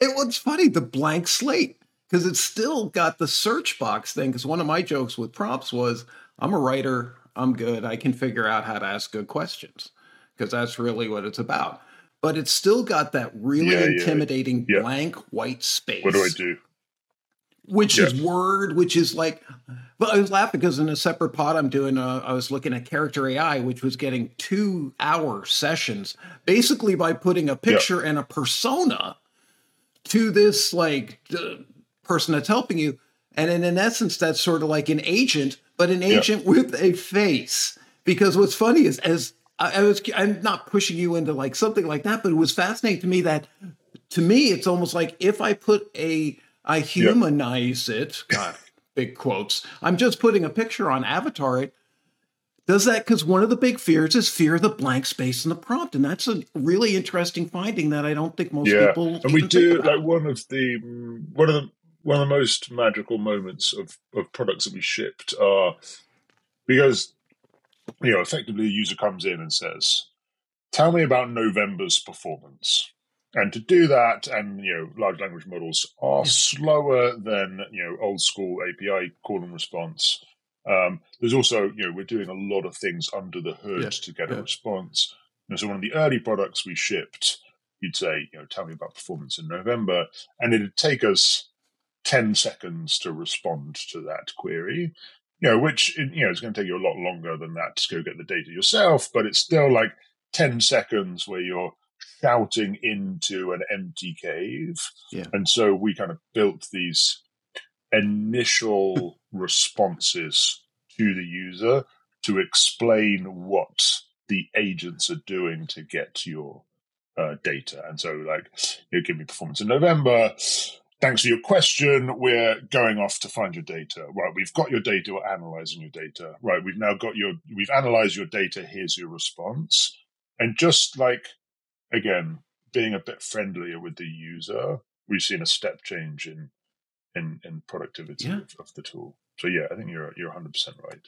It was funny, the blank slate, because it's still got the search box thing. Because one of my jokes with prompts was, I'm a writer, I'm good, I can figure out how to ask good questions, because that's really what it's about. But it's still got that really Yeah, intimidating yeah. blank white space. What do I do? which Yeah. is word, which is like, but I was laughing because in a separate pod I'm doing, uh, I was looking at Character AI, which was getting two hour sessions basically by putting a picture and a persona to this like uh, person that's helping you. And in, in essence, that's sort of like an agent, but an Yeah. agent with a face. Because what's funny is, as I, I was, I'm not pushing you into like something like that, but it was fascinating to me that to me, it's almost like if I put a, I humanize it, God, big quotes. I'm just putting a picture on Avatar. It does that because one of the big fears is fear of the blank space in the prompt, and that's a really interesting finding that I don't think most yeah, people. and we do like one of the one of the one of the most magical moments of of products that we shipped are because you know effectively a user comes in and says, "Tell me about November's performance." And to do that, and you know, large language models are slower than you know old school API call and response. Um, there's also you know we're doing a lot of things under the hood Yeah, to get yeah. a response. And so one of the early products we shipped, you'd say, you know, tell me about performance in November, and it'd take us 10 seconds to respond to that query. You know, which you know is going to take you a lot longer than that to go get the data yourself, but it's still like 10 seconds where you're shouting into an empty cave. Yeah. And so we kind of built these initial responses to the user to explain what the agents are doing to get your uh, data. And so, like, you give me performance in November. Thanks for your question. We're going off to find your data. Right, we've got your data. We're analyzing your data. Right, we've now got your. We've analyzed your data. Here's your response. And just like again, being a bit friendlier with the user, we've seen a step change in in, in productivity Yeah. of, of the tool. So yeah, I think you're you're 100 percent right.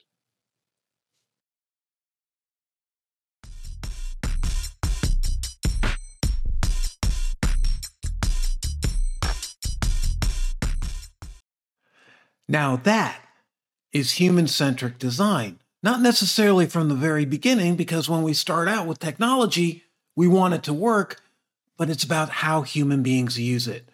Now that is human centric design. Not necessarily from the very beginning, because when we start out with technology, we want it to work, but it's about how human beings use it.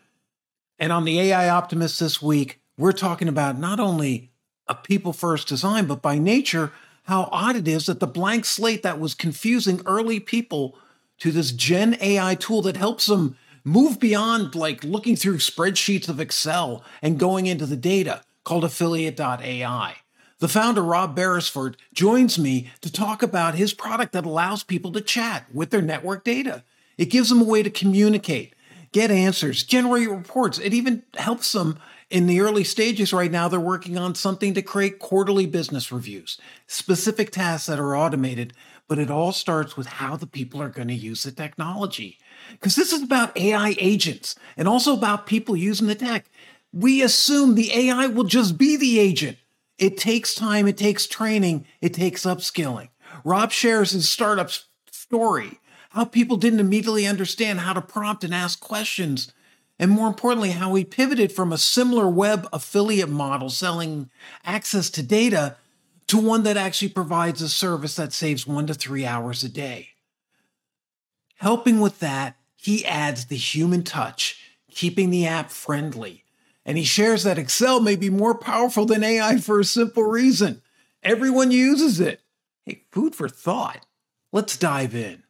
And on the AI Optimist this week, we're talking about not only a people first design, but by nature, how odd it is that the blank slate that was confusing early people to this Gen AI tool that helps them move beyond like looking through spreadsheets of Excel and going into the data called affiliate.ai. The founder, Rob Berrisford, joins me to talk about his product that allows people to chat with their network data. It gives them a way to communicate, get answers, generate reports. It even helps them in the early stages right now. They're working on something to create quarterly business reviews, specific tasks that are automated, but it all starts with how the people are going to use the technology. Because this is about AI agents and also about people using the tech. We assume the AI will just be the agent. It takes time, it takes training, it takes upskilling. Rob shares his startup story, how people didn't immediately understand how to prompt and ask questions, and more importantly, how he pivoted from a Similarweb affiliate model selling access to data to one that actually provides a service that saves one to three hours a day. Helping with that, he adds the human touch, keeping the app friendly. And he shares that Excel may be more powerful than AI for a simple reason. Everyone uses it. Hey, food for thought. Let's dive in.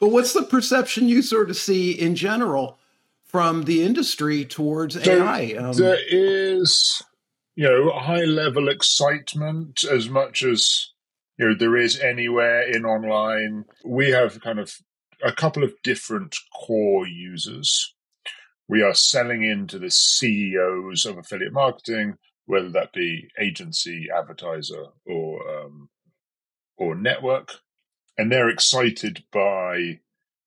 But what's the perception you sort of see in general from the industry towards So AI? Um, there is, you know, high level excitement as much as you know there is anywhere in online. We have kind of a couple of different core users. We are selling into the CEOs of affiliate marketing, whether that be agency, advertiser, or um, or network, and they're excited by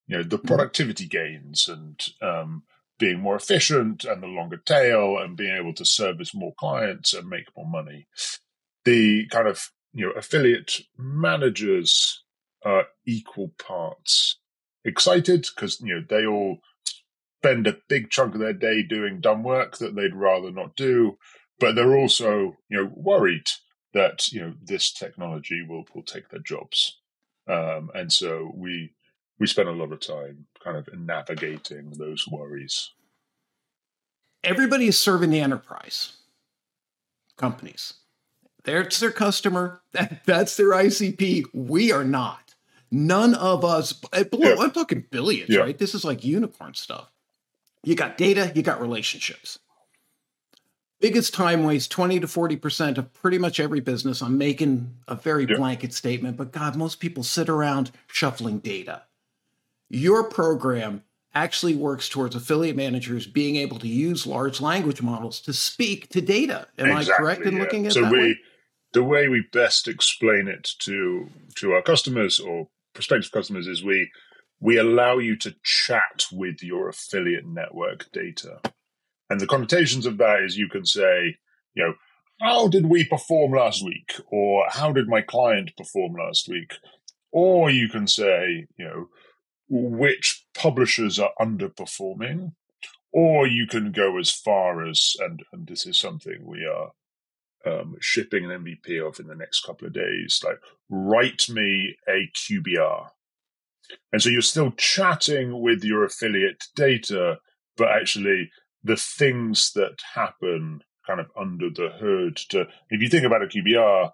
you know the productivity gains and um, being more efficient and the longer tail and being able to service more clients and make more money. The kind of you know affiliate managers are equal parts excited because you know they all spend a big chunk of their day doing dumb work that they'd rather not do, but they're also, you know, worried that you know this technology will will take their jobs, um, and so we we spend a lot of time kind of navigating those worries. Everybody is serving the enterprise companies. That's their customer. That, that's their ICP. We are not. None of us. Yeah. I'm talking billions, yeah. right? This is like unicorn stuff. You got data. You got relationships biggest time waste 20 to 40% of pretty much every business i'm making a very yeah. blanket statement but god most people sit around shuffling data your program actually works towards affiliate managers being able to use large language models to speak to data am exactly, i correct in yeah. looking at so that we way? the way we best explain it to to our customers or prospective customers is we we allow you to chat with your affiliate network data and the connotations of that is you can say, you know, how did we perform last week? Or how did my client perform last week? Or you can say, you know, which publishers are underperforming. Or you can go as far as, and, and this is something we are um, shipping an MVP of in the next couple of days, like write me a QBR. And so you're still chatting with your affiliate data, but actually the things that happen kind of under the hood to if you think about a QBR,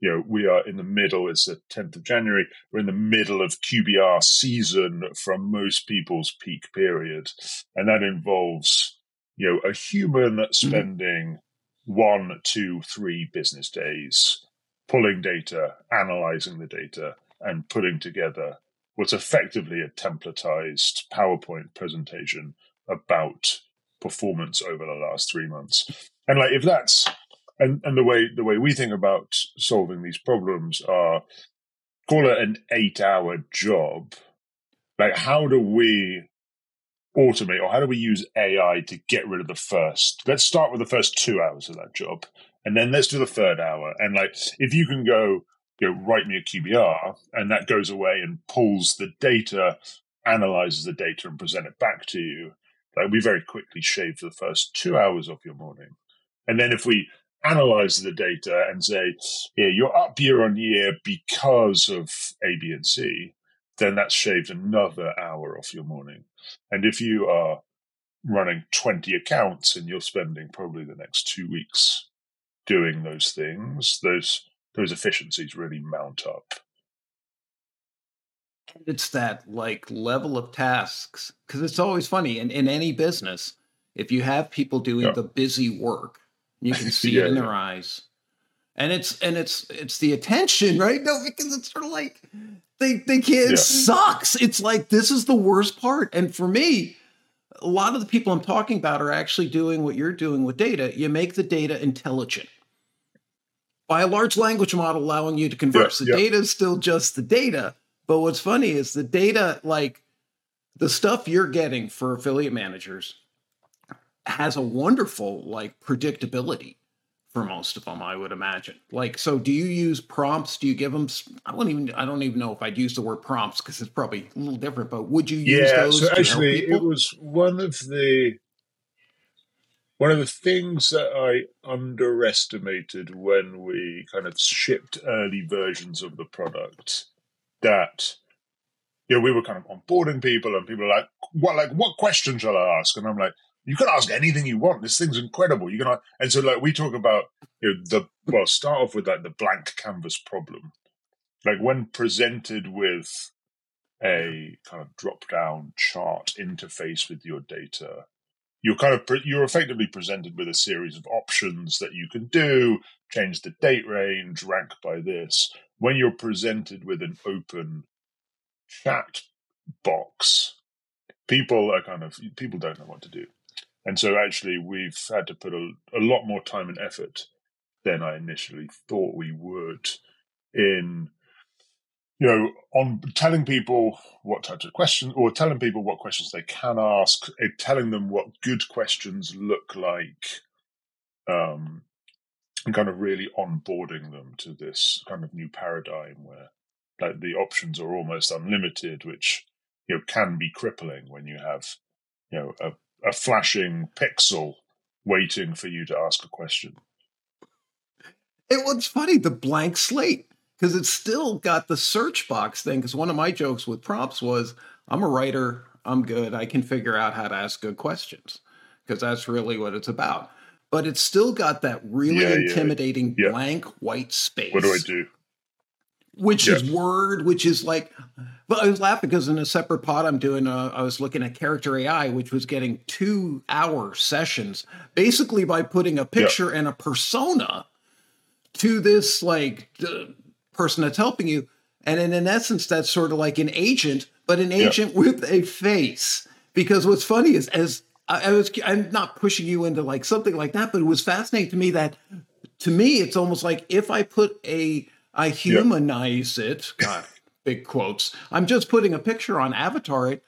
you know, we are in the middle, it's the 10th of January, we're in the middle of QBR season from most people's peak period. And that involves, you know, a human mm-hmm. spending mm-hmm. one, two, three business days pulling data, analyzing the data, and putting together what's effectively a templatized PowerPoint presentation about performance over the last three months. And like if that's and, and the way the way we think about solving these problems are call it an eight hour job. Like how do we automate or how do we use AI to get rid of the first? Let's start with the first two hours of that job. And then let's do the third hour. And like if you can go, you know, write me a QBR and that goes away and pulls the data, analyzes the data and present it back to you like we very quickly shave the first two hours of your morning. And then if we analyze the data and say, yeah, you're up year on year because of A, B, and C, then that's shaved another hour off your morning. And if you are running 20 accounts and you're spending probably the next two weeks doing those things, those those efficiencies really mount up it's that like level of tasks because it's always funny in, in any business if you have people doing yeah. the busy work you can see yeah, it in their eyes. And it's and it's it's the attention right? No because it's sort of like they they can't it sucks. It's like this is the worst part. And for me a lot of the people i'm talking about are actually doing what you're doing with data. You make the data intelligent. By a large language model allowing you to converse. The data is still just the data but what's funny is the data, like the stuff you're getting for affiliate managers, has a wonderful like predictability for most of them. I would imagine. Like, so do you use prompts? Do you give them? I don't even. I don't even know if I'd use the word prompts because it's probably a little different. But would you use yeah, those? So actually, it was one of the one of the things that I underestimated when we kind of shipped early versions of the product that you know, we were kind of onboarding people and people are like, what like what question shall I ask? And I'm like, you can ask anything you want. This thing's incredible. You can and so like we talk about you know the well, start off with like the blank canvas problem. Like when presented with a kind of drop down chart interface with your data, you're kind of pre- you're effectively presented with a series of options that you can do change the date range rank by this when you're presented with an open chat box people are kind of people don't know what to do. And so actually we've had to put a, a lot more time and effort than i initially thought we would in you know, on telling people what types of questions, or telling people what questions they can ask, eh, telling them what good questions look like, um, and kind of really onboarding them to this kind of new paradigm where like the options are almost unlimited, which you know can be crippling when you have you know a, a flashing pixel waiting for you to ask a question. It was funny the blank slate because it's still got the search box thing. Because one of my jokes with prompts was, "I'm a writer. I'm good. I can figure out how to ask good questions." Because that's really what it's about. But it's still got that really yeah, intimidating yeah. blank white space. What do I do? which is word, which is like, but I was laughing because in a separate pod I'm doing, uh, I was looking at character AI, which was getting two hour sessions basically by putting a picture and a persona to this like person that's helping you. And in, in essence, that's sort of like an agent, but an agent with a face. Because what's funny is, as I, I was, I'm not pushing you into like something like that, but it was fascinating to me that to me, it's almost like if I put a I humanize yep. it. God, big quotes. I'm just putting a picture on Avatar it.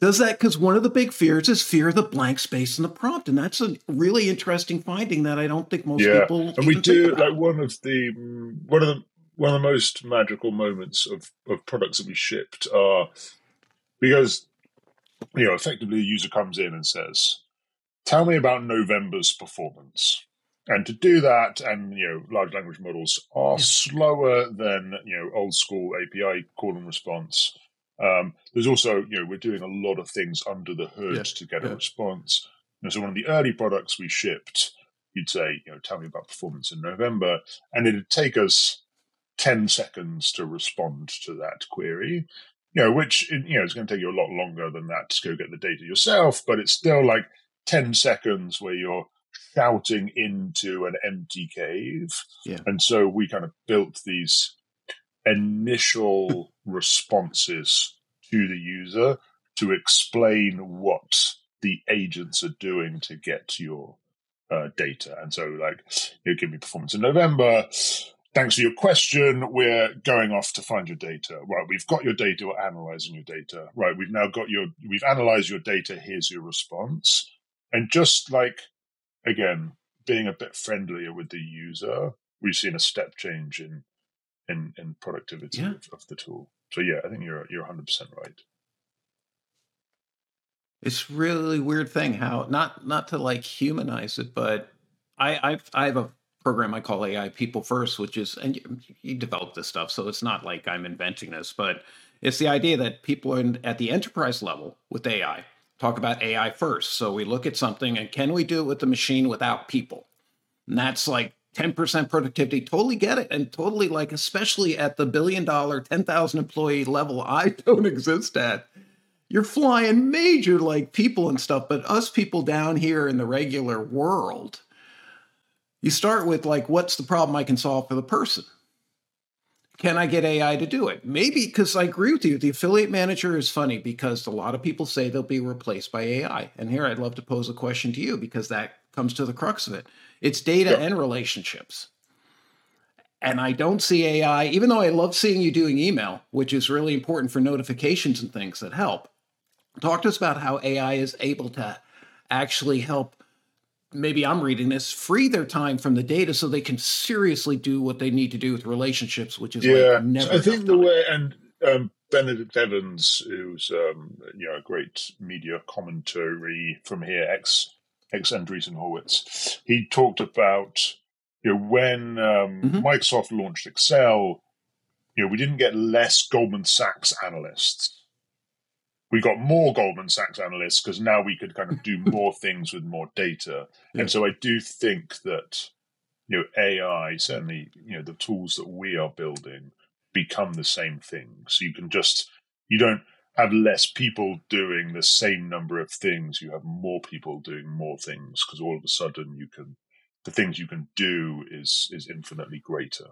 Does that because one of the big fears is fear of the blank space in the prompt, and that's a really interesting finding that I don't think most yeah. people. And we do like one of the one of the one of the most magical moments of of products that we shipped are because you know effectively the user comes in and says, "Tell me about November's performance." And to do that, and you know, large language models are slower than you know old school API call and response. Um, there's also you know we're doing a lot of things under the hood yeah. to get yeah. a response. Know, so one of the early products we shipped, you'd say, you know, tell me about performance in November, and it'd take us ten seconds to respond to that query. You know, which you know is going to take you a lot longer than that to go get the data yourself, but it's still like ten seconds where you're shouting into an empty cave. Yeah. And so we kind of built these initial responses to the user to explain what the agents are doing to get your uh, data. And so, like, you give me performance in November. Thanks for your question. We're going off to find your data. Right, we've got your data. We're analyzing your data. Right, we've now got your. We've analyzed your data. Here's your response. And just like again, being a bit friendlier with the user, we've seen a step change in in, in productivity yeah. of, of the tool. So yeah, I think you're you're 100 percent right. It's really weird thing how not not to like humanize it, but I I've, I have a program I call AI People First, which is and you, you develop this stuff, so it's not like I'm inventing this, but it's the idea that people in, at the enterprise level with AI talk about AI first. So we look at something and can we do it with the machine without people? And that's like 10% productivity. Totally get it. And totally like, especially at the billion dollar, 10,000 employee level I don't exist at. You're flying major like people and stuff, but us people down here in the regular world, you start with like, what's the problem I can solve for the person? Can I get AI to do it? Maybe because I agree with you. The affiliate manager is funny because a lot of people say they'll be replaced by AI. And here I'd love to pose a question to you because that comes to the crux of it. It's data and relationships. And I don't see AI, even though I love seeing you doing email, which is really important for notifications and things that help. Talk to us about how AI is able to actually help maybe I'm reading this, free their time from the data so they can seriously do what they need to do with relationships, which is yeah. Like never. I think the way and um, Benedict Evans, who's um, you know a great media commentary from here, ex ex Andreessen Horowitz, he talked about you know when um, mm-hmm. Microsoft launched Excel, you know we didn't get less Goldman Sachs analysts we got more Goldman Sachs analysts because now we could kind of do more things with more data. Yeah. And so I do think that you know AI certainly you know the tools that we are building become the same thing. So you can just you don't have less people doing the same number of things. You have more people doing more things because all of a sudden you can the things you can do is is infinitely greater.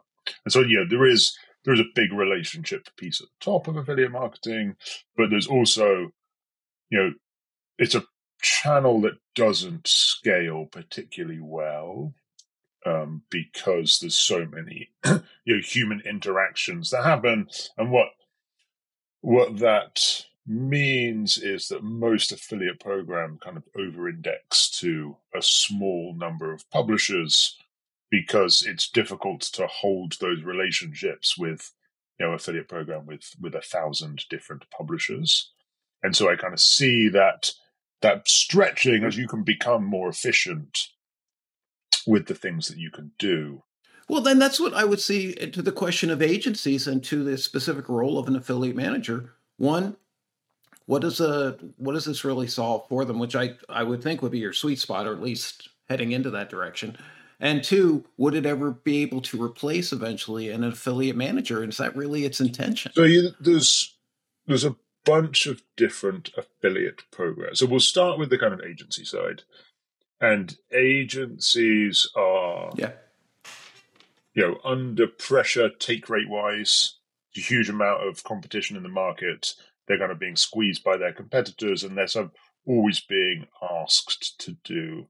And so yeah, there is there is a big relationship piece at the top of affiliate marketing, but there's also, you know, it's a channel that doesn't scale particularly well um, because there's so many you know human interactions that happen, and what what that means is that most affiliate program kind of over-index to a small number of publishers because it's difficult to hold those relationships with you know affiliate program with with a thousand different publishers and so i kind of see that that stretching as you can become more efficient with the things that you can do. Well, then that's what I would see to the question of agencies and to the specific role of an affiliate manager. One, what does a what does this really solve for them? Which I I would think would be your sweet spot, or at least heading into that direction. And two, would it ever be able to replace eventually an affiliate manager? And is that really its intention? So you, there's there's a bunch of different affiliate programs. So we'll start with the kind of agency side, and agencies are yeah you know under pressure take rate wise. A huge amount of competition in the market. They're kind of being squeezed by their competitors, and they're sort of always being asked to do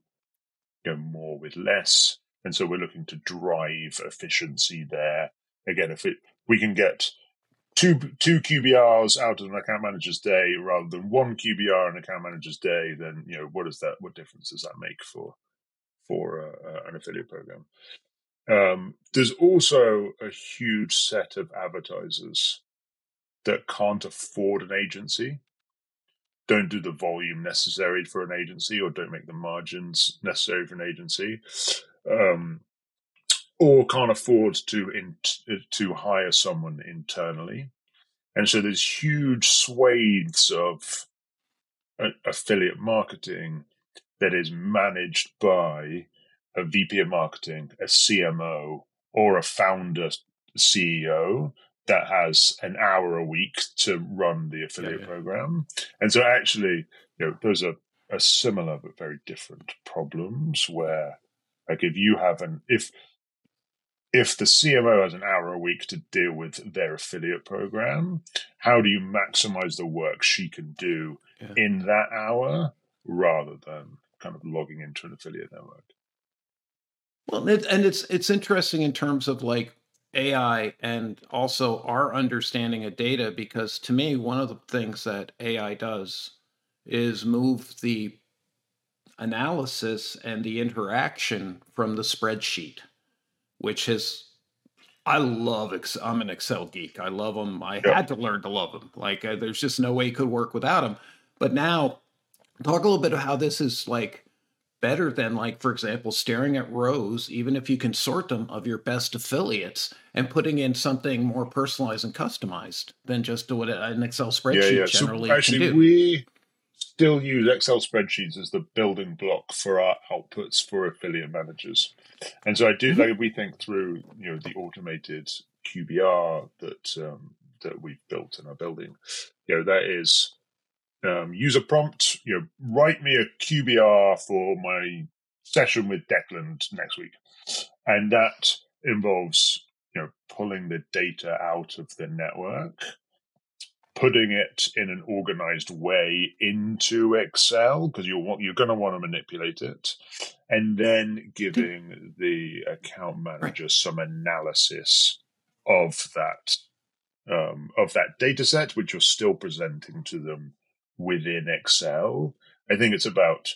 you know more with less and so we're looking to drive efficiency there. Again, if it we can get two two QBRs out of an account manager's day rather than one QBR an account manager's day, then you know what does that what difference does that make for for uh, an affiliate program? Um, there's also a huge set of advertisers that can't afford an agency, don't do the volume necessary for an agency, or don't make the margins necessary for an agency um, or can't afford to in, to hire someone internally, and so there's huge swathes of uh, affiliate marketing that is managed by a VP of marketing, a CMO, or a founder CEO that has an hour a week to run the affiliate yeah, yeah. program. And so actually, you know, those are, are similar but very different problems where like if you have an if if the CMO has an hour a week to deal with their affiliate program, how do you maximize the work she can do yeah. in that hour rather than kind of logging into an affiliate network? Well, and it's it's interesting in terms of like AI and also our understanding of data because to me one of the things that AI does is move the analysis and the interaction from the spreadsheet, which has I love Excel. I'm an Excel geek. I love them. I yeah. had to learn to love them. Like uh, there's just no way it could work without them. But now, talk a little bit of how this is like better than like for example staring at rows even if you can sort them of your best affiliates and putting in something more personalized and customized than just what an excel spreadsheet yeah, yeah. generally so actually, can do. we still use Excel spreadsheets as the building block for our outputs for affiliate managers. And so I do mm-hmm. like we think through you know the automated QBR that um, that we've built and are building. You know that is um, user prompt. You know, write me a QBR for my session with Declan next week, and that involves you know pulling the data out of the network putting it in an organized way into Excel because you're you're going to want to manipulate it, and then giving the account manager some analysis of that um, of that data set, which you're still presenting to them within Excel. I think it's about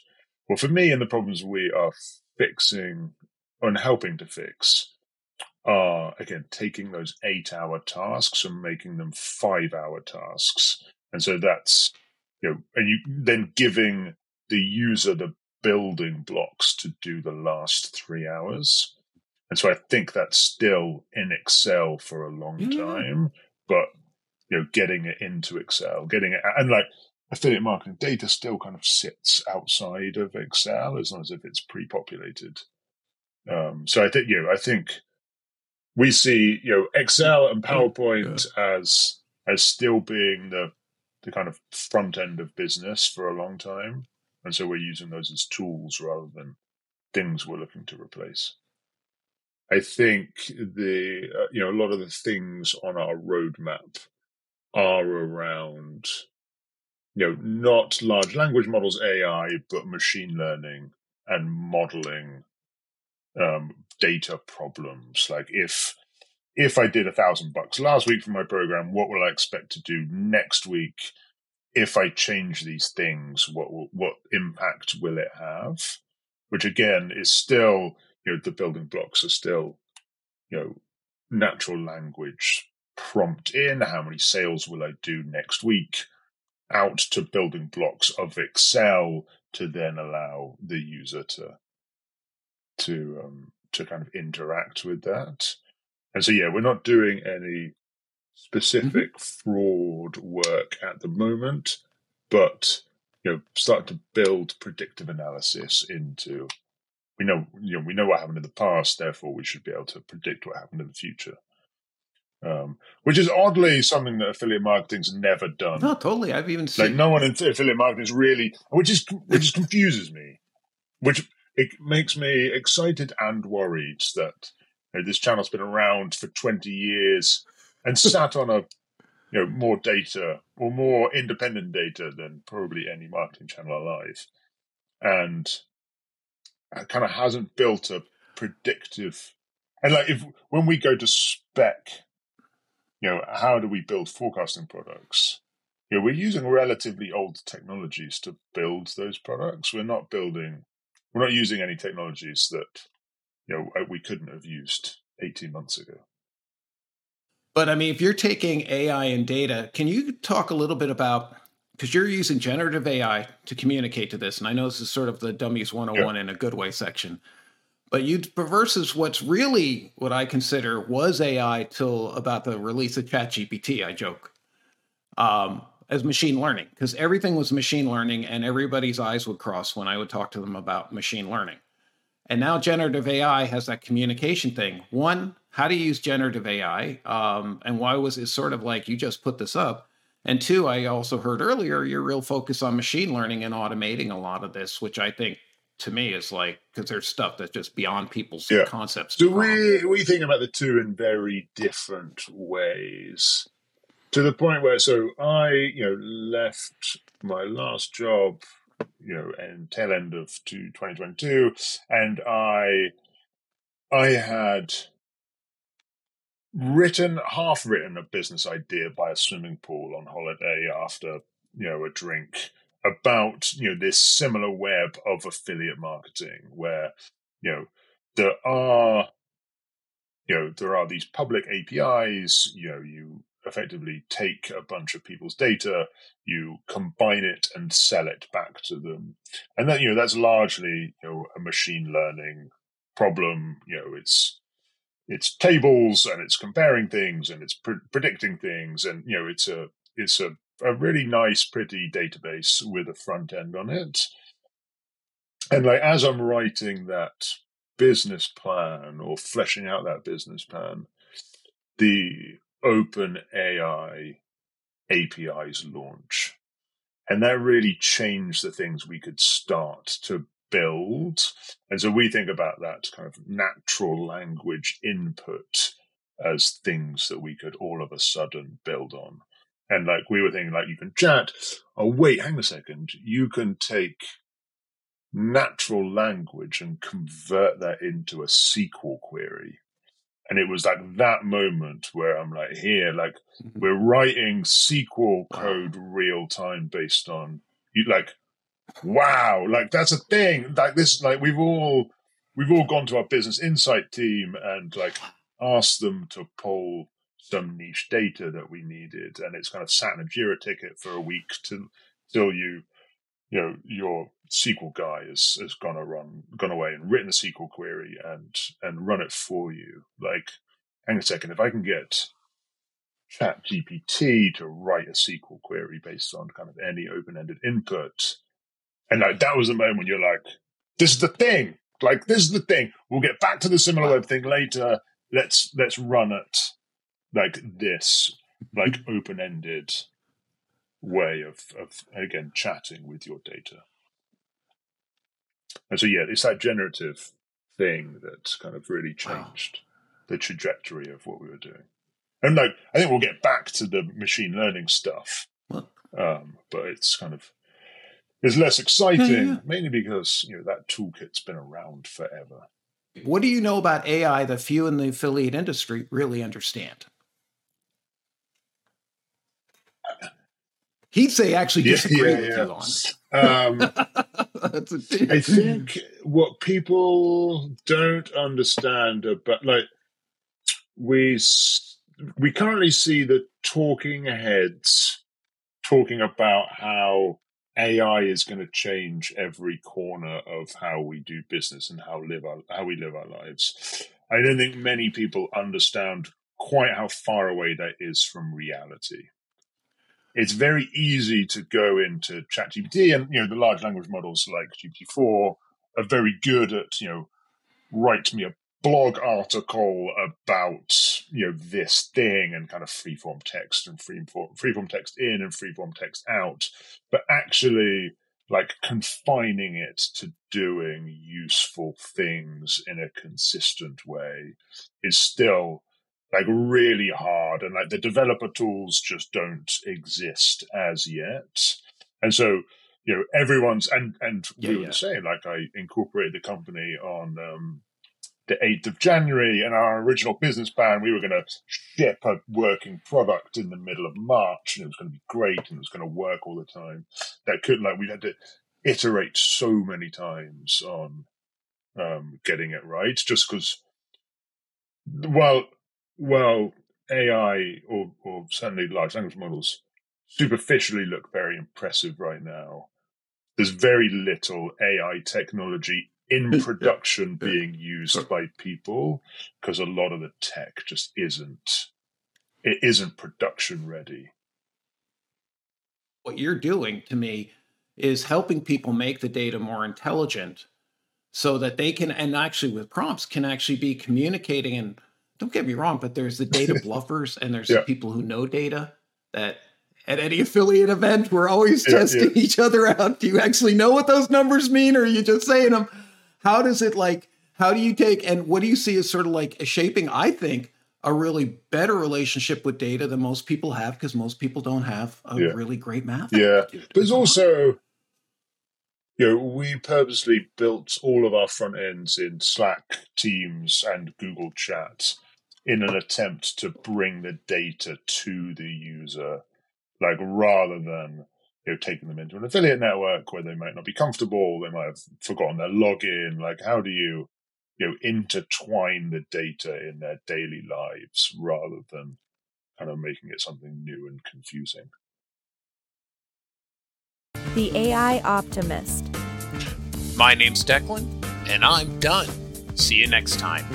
well for me and the problems we are fixing and helping to fix are again taking those eight hour tasks and making them five hour tasks. And so that's you know and you then giving the user the building blocks to do the last three hours. And so i think that's still in excel for a long mm. time but you know getting it into excel getting it and like affiliate marketing data still kind of sits outside of excel as long as if it's pre-populated. Um, so i think you know i think we see you know Excel and PowerPoint yeah. as as still being the the kind of front end of business for a long time, and so we're using those as tools rather than things we're looking to replace. I think the uh, you know a lot of the things on our roadmap are around you know not large language models AI but machine learning and modeling um, data problems. Like if if I did a thousand bucks last week for my program, what will I expect to do next week? If I change these things, what what impact will it have? Which again is still, you know, the building blocks are still, you know, natural language prompt in. How many sales will I do next week? out to building blocks of Excel to then allow the user to to um, to kind of interact with that. And so, yeah, we're not doing any specific mm-hmm. fraud work at the moment, but you know, start to build predictive analysis into. We know, you know, we know what happened in the past. Therefore, we should be able to predict what happened in the future. Um, which is oddly something that affiliate marketing's never done. No, totally. I've even seen like no one in affiliate marketing is really, which is which just confuses me. Which it makes me excited and worried that you know, this channel's been around for 20 years and sat on a you know more data or more independent data than probably any marketing channel alive. And kind of hasn't built a predictive and like if when we go to spec you know how do we build forecasting products? You know we're using relatively old technologies to build those products. We're not building we're not using any technologies that you know uh, we couldn't have used 18 months ago. But I mean, if you're taking AI and data, can you talk a little bit about because you're using generative AI to communicate to this, and I know this is sort of the dummies 101 yeah. in a good way section. But you versus what's really what I consider was AI till about the release of ChatGPT, I joke. Um, as machine learning because everything was machine learning and everybody's eyes would cross when I would talk to them about machine learning. And now generative AI has that communication thing. One, how to use generative AI, um, and why was it sort of like you just put this up? And two, I also heard earlier your real focus on machine learning and automating a lot of this, which I think to me is like because there's stuff that's just beyond people's yeah. concepts. So we we think about the two in very different ways to the point where so I you know left my last job you know in tail end of 2022 and I I had written half written a business idea by a swimming pool on holiday after you know a drink about you know this Similarweb of affiliate marketing where you know there are you know there are these public apis you know you effectively take a bunch of people's data, you combine it and sell it back to them. And then, you know, that's largely, you know, a machine learning problem. You know, it's, it's tables and it's comparing things and it's pre- predicting things. And, you know, it's a, it's a, a really nice, pretty database with a front end on it. And like, as I'm writing that business plan or fleshing out that business plan, the open AI APIs launch. And that really changed the things we could start to build. And so we think about that kind of natural language input as things that we could all of a sudden build on. And like we were thinking, like you can chat. Oh, wait, hang a second. You can take natural language and convert that into a SQL query and it was like that moment where I'm like, here, like mm-hmm. we're writing SQL code real time based on you like, wow, like that's a thing. Like this, like we've all we've all gone to our business insight team and like asked them to pull some niche data that we needed, and it's kind of sat in a Jira ticket for a week to till you you know your SQL guy has gone to run gone away and written a SQL query and and run it for you. Like, hang a second, if I can get ChatGPT to write a SQL query based on kind of any open-ended input, and like that was the moment you're like, this is the thing. Like this is the thing. We'll get back to the Similarweb thing later. Let's let's run it like this, like open-ended way of, of again chatting with your data. And so yeah, it's that generative thing that kind of really changed wow. the trajectory of what we were doing. And like I think we'll get back to the machine learning stuff. Um, but it's kind of it's less exciting, yeah, yeah. mainly because you know that toolkit's been around forever. What do you know about AI that few in the affiliate industry really understand? He'd say actually disagree yeah, yeah, with you on. Um, I think what people don't understand about like we we currently see the talking heads talking about how AI is going to change every corner of how we do business and how live our, how we live our lives. I don't think many people understand quite how far away that is from reality. It's very easy to go into ChatGPT, and you know the large language models like GPT-4 are very good at you know write me a blog article about you know this thing and kind of freeform text and freeform freeform text in and freeform text out, but actually like confining it to doing useful things in a consistent way is still like really hard and like the developer tools just don't exist as yet and so you know everyone's and and yeah, we were yeah. saying like i incorporated the company on um the 8th of January, and our original business plan, we were going to ship a working product in the middle of March, and it was going to be great, and it was going to work all the time. That couldn't like we had to iterate so many times on um, getting it right, just because. Well, well, AI or or certainly large language models superficially look very impressive right now. There's very little AI technology in production being used by people because a lot of the tech just isn't it isn't production ready. What you're doing to me is helping people make the data more intelligent so that they can and actually with prompts can actually be communicating and don't get me wrong but there's the data bluffers and there's yeah. the people who know data that at any affiliate event we're always yeah, testing yeah. each other out. Do you actually know what those numbers mean or are you just saying them how does it like how do you take and what do you see as sort of like shaping i think a really better relationship with data than most people have because most people don't have a really great math yeah. but it's also you know we purposely built all of our front ends in slack teams and google chat in an attempt to bring the data to the user like rather than you know, taking them into an affiliate network where they might not be comfortable, they might have forgotten their login. Like, how do you, you know, intertwine the data in their daily lives rather than kind of making it something new and confusing? The AI Optimist. My name's Declan, and I'm done. See you next time.